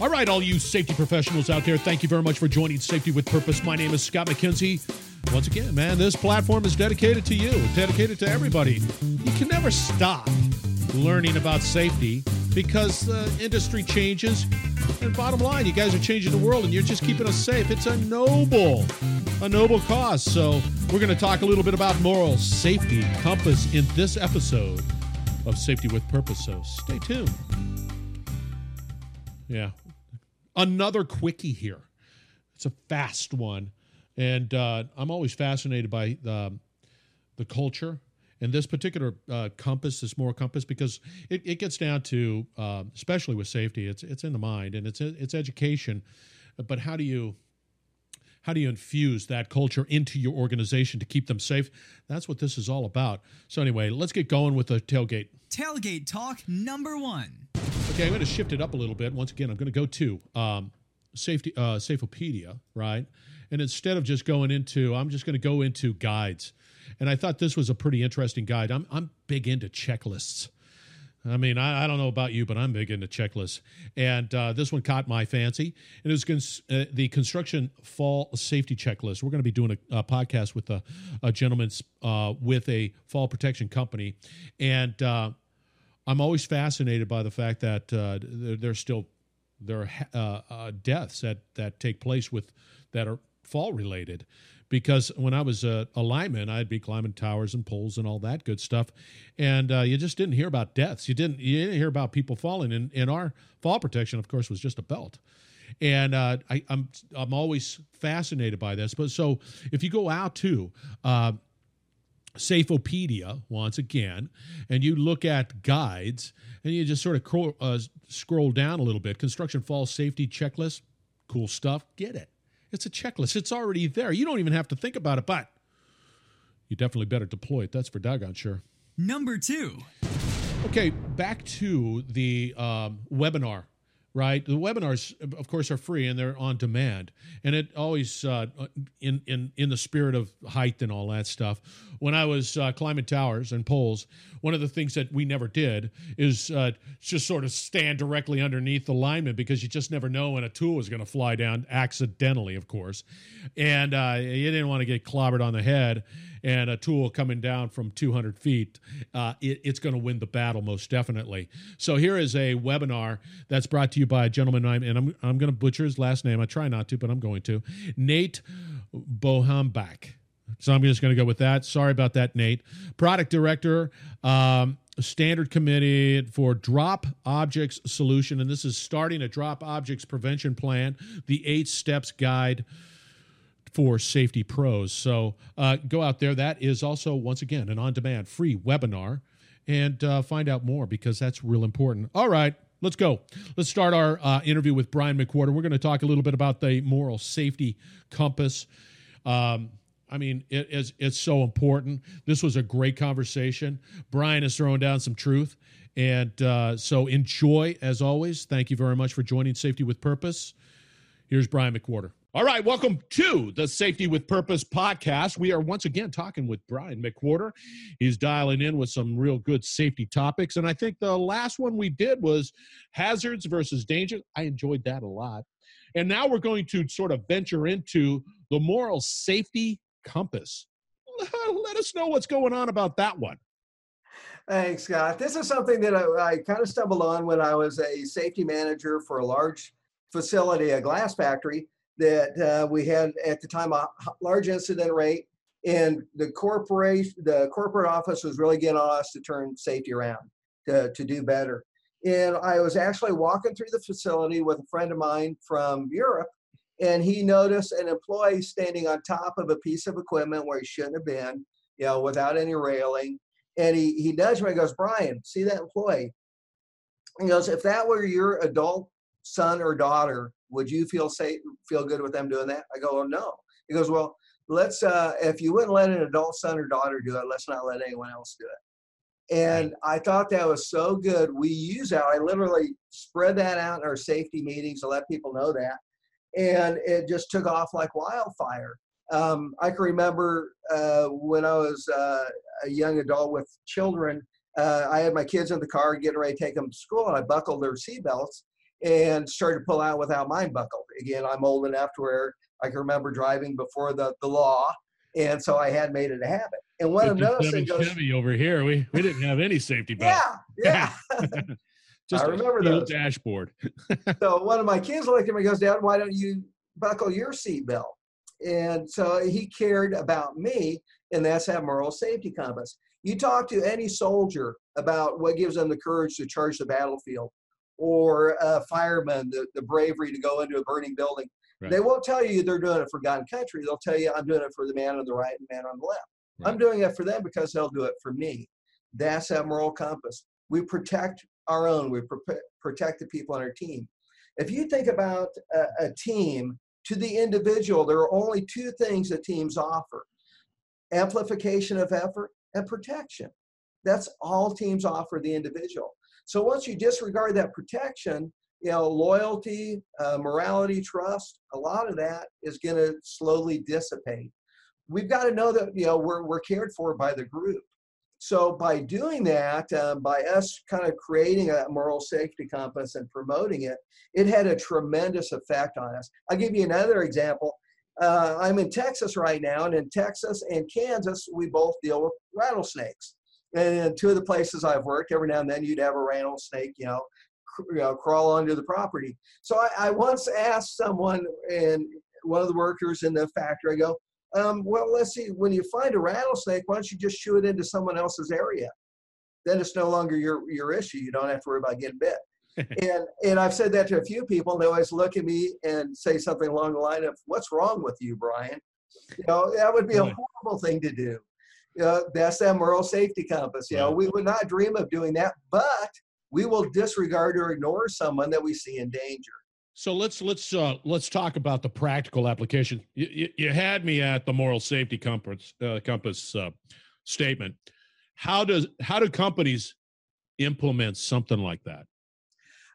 All right, all you safety professionals out there, thank you very much for joining Safety with Purpose. My name is Scott MacKenzie. Once again, man, this platform is dedicated to you, dedicated to everybody. You can never stop learning about safety because the industry changes. And bottom line, you guys are changing the world and you're just keeping us safe. It's a noble, a noble cause. So we're going to talk a little bit about moral safety compass in this episode of Safety with Purpose. So stay tuned. Yeah. Another quickie here. It's a fast one. And uh, I'm always fascinated by the, culture and this particular uh, compass, this moral compass, because it, it gets down to, uh, especially with safety, it's it's in the mind and it's it's education, but how do you how do you infuse that culture into your organization to keep them safe? That's what this is all about. So anyway, let's get going with the tailgate. Tailgate talk number one. Okay, I'm going to shift it up a little bit. Once again, I'm going to go to um, safety uh, Safeopedia, right? And instead of just going into, I'm just going to go into guides. And I thought this was a pretty interesting guide. I'm I'm big into checklists. I mean, I, I, don't know about you, but I'm big into checklists. And uh, this one caught my fancy. And it was cons- uh, the construction fall safety checklist. We're going to be doing a, a podcast with a, a gentleman uh, with a fall protection company. And uh, I'm always fascinated by the fact that uh, there, there's still there are uh, deaths that, that take place with that are fall related because when I was a, a, lineman, I'd be climbing towers and poles and all that good stuff, and uh, you just didn't hear about deaths. You didn't you didn't hear about people falling. And, and our fall protection, of course, was just a belt. And uh, I, am I'm, I'm always fascinated by this. But so if you go out to uh, Safeopedia once again, and you look at guides, and you just sort of cro- uh, scroll down a little bit. Construction fall safety checklist, cool stuff. Get it. It's a checklist. It's already there. You don't even have to think about it, but you definitely better deploy it. That's for doggone sure. Number two. Okay, back to the um, webinar right? The webinars, of course, are free and they're on demand, and it always uh, in in in the spirit of height and all that stuff. When I was uh, climbing towers and poles, one of the things that we never did is uh, just sort of stand directly underneath the lineman because you just never know when a tool is going to fly down accidentally, of course, and uh, you didn't want to get clobbered on the head and a tool coming down from 200 feet, uh, it, it's going to win the battle most definitely. So here is a webinar that's brought to you by a gentleman, and I'm, I'm going to butcher his last name. I try not to, but I'm going to. Nate Bohambach. So I'm just going to go with that. Sorry about that, Nate. Product director, um, standard committee for drop objects solution. And this is starting a drop objects prevention plan, the eight steps guide for safety pros. So uh, go out there. That is also, once again, an on demand free webinar and uh, find out more because that's real important. All right. Let's go. Let's start our uh, interview with Brian McWhorter. We're going to talk a little bit about the moral safety compass. Um, I mean, it is it's so important. This was a great conversation. Brian is throwing down some truth, and uh, so enjoy as always. Thank you very much for joining Safety with Purpose. Here's Brian McWhorter. All right, welcome to the Safety with Purpose podcast. We are once again talking with Brian McWhorter. He's dialing in with some real good safety topics. And I think the last one we did was hazards versus danger. I enjoyed that a lot. And now we're going to sort of venture into the moral safety compass. Let us know what's going on about that one. Thanks, Scott. This is something that I, I kind of stumbled on when I was a safety manager for a large facility, a glass factory that uh, we had at the time a large incident rate and the corporation the corporate office was really getting on us to turn safety around to, to do better. And i was actually walking through the facility with a friend of mine from europe and he noticed an employee standing on top of a piece of equipment where he shouldn't have been you know without any railing. And he, he nudged me and goes brian see that employee? He goes if that were your adult son or daughter would you feel safe, feel good with them doing that? I go, oh, no. He goes, well, let's, uh, if you wouldn't let an adult son or daughter do it, let's not let anyone else do it. And I thought that was so good. We use that. I literally spread that out in our safety meetings to let people know that. And it just took off like wildfire. Um, I can remember uh, when I was uh, a young adult with children, uh, I had my kids in the car getting ready to take them to school, and I buckled their seatbelts and started to pull out without mine buckle. Again, I'm old enough to where I can remember driving before the, the law, and so I had made it a habit. And what I'm noticing goes, Chevy over here, we, we didn't have any safety belt. yeah, yeah. Just I remember the those. dashboard. so one of my kids looked at me and goes, Dad, why don't you buckle your seatbelt? And so he cared about me, and that's that moral safety compass. You talk to any soldier about what gives them the courage to charge the battlefield, or a fireman, the, the bravery to go into a burning building. Right. They won't tell you they're doing it for God and country. They'll tell you, I'm doing it for the man on the right and the man on the left. I'm doing it for them because they'll do it for me. That's that moral compass. We protect our own, we pro- protect the people on our team. If you think about a, a team to the individual, there are only two things that teams offer amplification of effort and protection. That's all teams offer the individual. So once you disregard that protection, you know, loyalty, uh, morality, trust, a lot of that is going to slowly dissipate. We've got to know that, you know, we're, we're cared for by the group. So by doing that, um, by us kind of creating a moral safety compass and promoting it, it had a tremendous effect on us. I'll give you another example. Uh, I'm in Texas right now, and in Texas and Kansas, we both deal with rattlesnakes. And in two of the places I've worked, every now and then you'd have a rattlesnake, you know, cr- you know crawl onto the property. So I, I once asked someone, and one of the workers in the factory, I go, um, well, let's see, when you find a rattlesnake, why don't you just shoot it into someone else's area? Then it's no longer your, your issue. You don't have to worry about getting bit. and and I've said that to a few people, and they always look at me and say something along the line of, "What's wrong with you, Brian?" You know, that would be a horrible thing to do. That's that moral safety compass. You know, we would not dream of doing that, but we will disregard or ignore someone that we see in danger. So let's let's uh, let's talk about the practical application. You, you, you had me at the moral safety compass uh, compass uh, statement. How does how do companies implement something like that?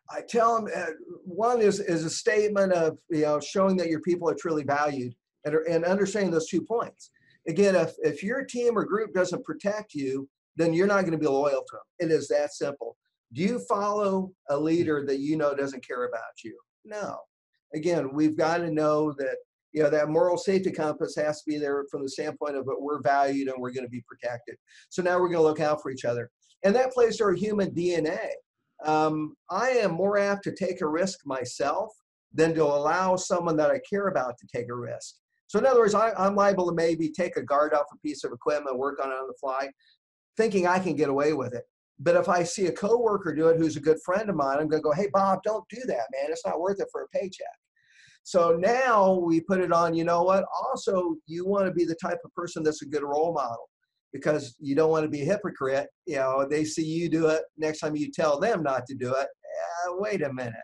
I tell them uh, one is is a statement of you know showing that your people are truly valued and are- and understanding those two points. Again, if if your team or group doesn't protect you, then you're not going to be loyal to them. It is that simple. Do you follow a leader that you know doesn't care about you? No. Again, we've got to know that you know that moral safety compass has to be there from the standpoint of that we're valued and we're going to be protected. So now we're going to look out for each other, and that plays to our human DNA um, I am more apt to take a risk myself than to allow someone that I care about to take a risk. So, in other words, I, I'm liable to maybe take a guard off a piece of equipment, work on it on the fly, thinking I can get away with it. But if I see a coworker do it who's a good friend of mine, I'm going to go, hey, Bob, don't do that, man. It's not worth it for a paycheck. So now we put it on, you know what? Also, you want to be the type of person that's a good role model because you don't want to be a hypocrite. You know, they see you do it. Next time you tell them not to do it, eh, wait a minute.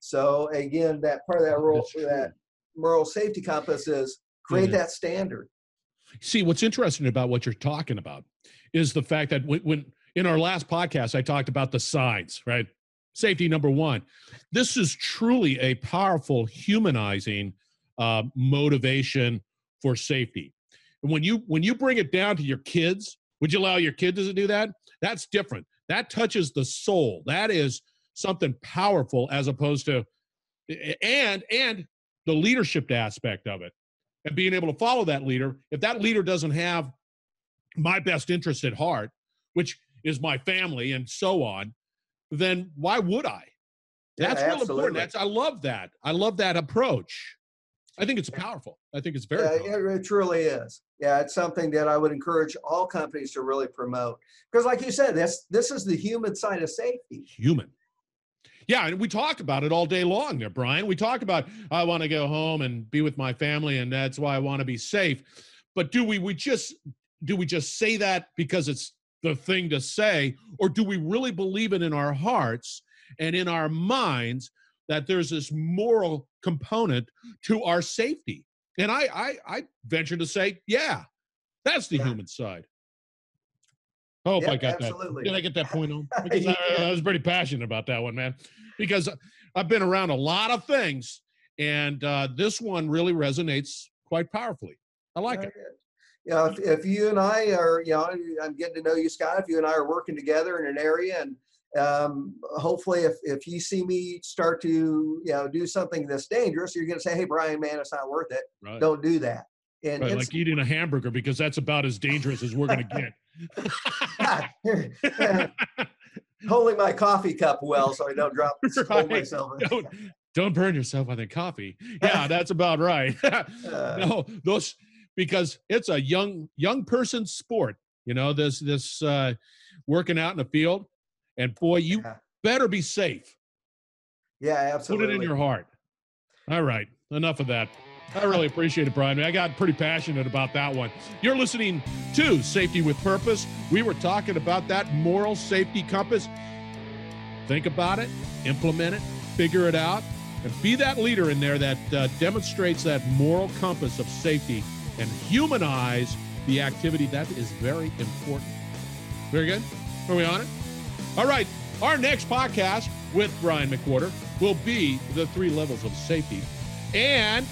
So again, that part of that role, true. that moral safety compass is create Yeah. that standard. See, what's interesting about what you're talking about is the fact that when, when in our last podcast I talked about the signs, right? Safety number one. This is truly a powerful humanizing uh, motivation for safety. And when you when you bring it down to your kids, would you allow your kids to do that? That's different. That touches the soul. That is something powerful as opposed to and and the leadership aspect of it and being able to follow that leader. If that leader doesn't have my best interest at heart, which is my family and so on, then why would I? Yeah, That's real important. That's I love that. I love that approach. I think it's powerful. I think it's very Yeah, it truly is. Yeah, it's something that I would encourage all companies to really promote because, like you said, this this is the human side of safety. human. Yeah, and we talk about it all day long there, Brian. We talk about I want to go home and be with my family, and that's why I want to be safe. But do we we just do we just say that because it's the thing to say, or do we really believe it in our hearts and in our minds that there's this moral component to our safety? And I I, I venture to say, yeah, that's the Yeah. human side. I hope Yeah, I got absolutely. that. Did I get that point on? Because I, Yeah. I was pretty passionate about that one, man. Because I've been around a lot of things, and uh, this one really resonates quite powerfully. I like it. good. You know, if, if you and I are, you know, I'm getting to know you, Scott. If you and I are working together in an area and um, hopefully if, if you see me start to you know do something that's dangerous you're going to say hey brian man it's not worth it Right. don't do that and Right, like eating a hamburger because that's about as dangerous as we're going to get. holding my coffee cup well so i don't drop Right. myself don't, don't burn yourself on the coffee. Yeah, that's about right. Uh, no, those because it's a young young person's sport. You know, this this uh, working out in the field, and boy, you yeah. better be safe. yeah absolutely. Put it in your heart. All right, enough of that. I really appreciate it, Brian. I got pretty passionate about that one. You're listening to Safety with Purpose. We were talking about that moral safety compass. Think about it, implement it, figure it out, and be that leader in there that uh, demonstrates that moral compass of safety and humanize the activity. That is very important. Very good. Are we on it? All right. Our next podcast with Brian McWhorter will be the three levels of safety. And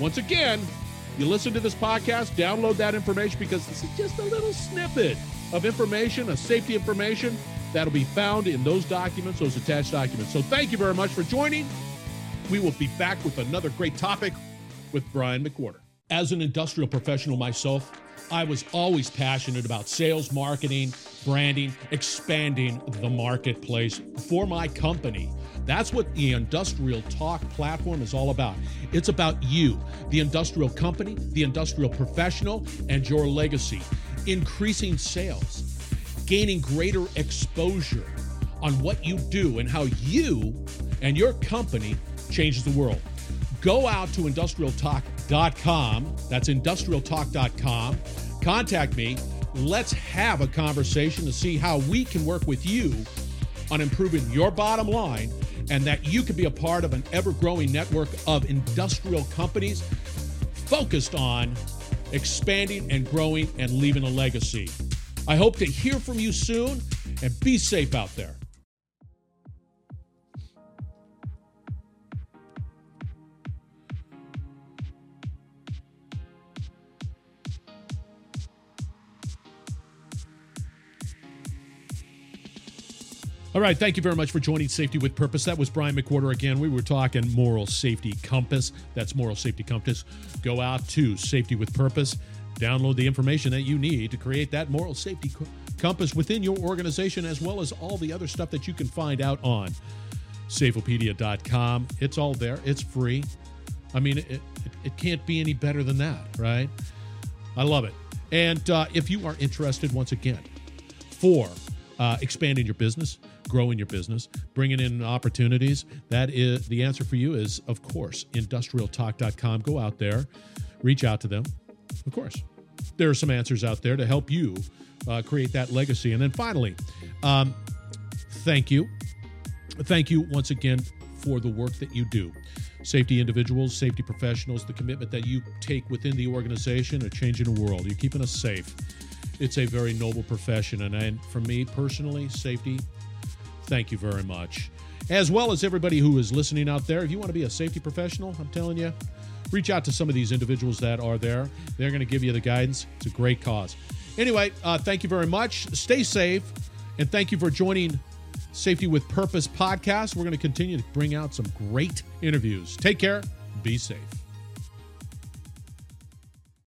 once again, you listen to this podcast, download that information because this is just a little snippet of information, of safety information that'll be found in those documents, those attached documents. So thank you very much for joining. We will be back with another great topic with Brian McWhorter. As an industrial professional myself, I was always passionate about sales, marketing, branding, expanding the marketplace for my company. That's what the Industrial Talk platform is all about. It's about you, the industrial company, the industrial professional, and your legacy. Increasing sales, gaining greater exposure on what you do and how you and your company changes the world. Go out to industrialtalk.com. That's industrialtalk.com. Contact me. Let's have a conversation to see how we can work with you on improving your bottom line and that you can be a part of an ever growing network of industrial companies focused on expanding and growing and leaving a legacy. I hope to hear from you soon and be safe out there. All right, thank you very much for joining Safety with Purpose. That was Brian McWhorter again. We were talking moral safety compass. That's moral safety compass. Go out to Safety with Purpose, download the information that you need to create that moral safety co- compass within your organization, as well as all the other stuff that you can find out on Safeopedia.com. It's all there. It's free. I mean, it, it, it can't be any better than that, right? I love it. And uh, if you are interested, once again, for uh, expanding your business, growing your business, bringing in opportunities, that is the answer for you is, of course, industrialtalk.com. Go out there, reach out to them. Of course, there are some answers out there to help you uh, create that legacy. And then finally, um, thank you. Thank you once again for the work that you do. Safety individuals, safety professionals, the commitment that you take within the organization are changing the world. You're keeping us safe. It's a very noble profession. And, and for me personally, safety, thank you very much. As well as everybody who is listening out there, if you want to be a safety professional, I'm telling you, reach out to some of these individuals that are there. They're going to give you the guidance. It's a great cause. Anyway, uh, thank you very much. Stay safe. And thank you for joining Safety with Purpose podcast. We're going to continue to bring out some great interviews. Take care. Be safe.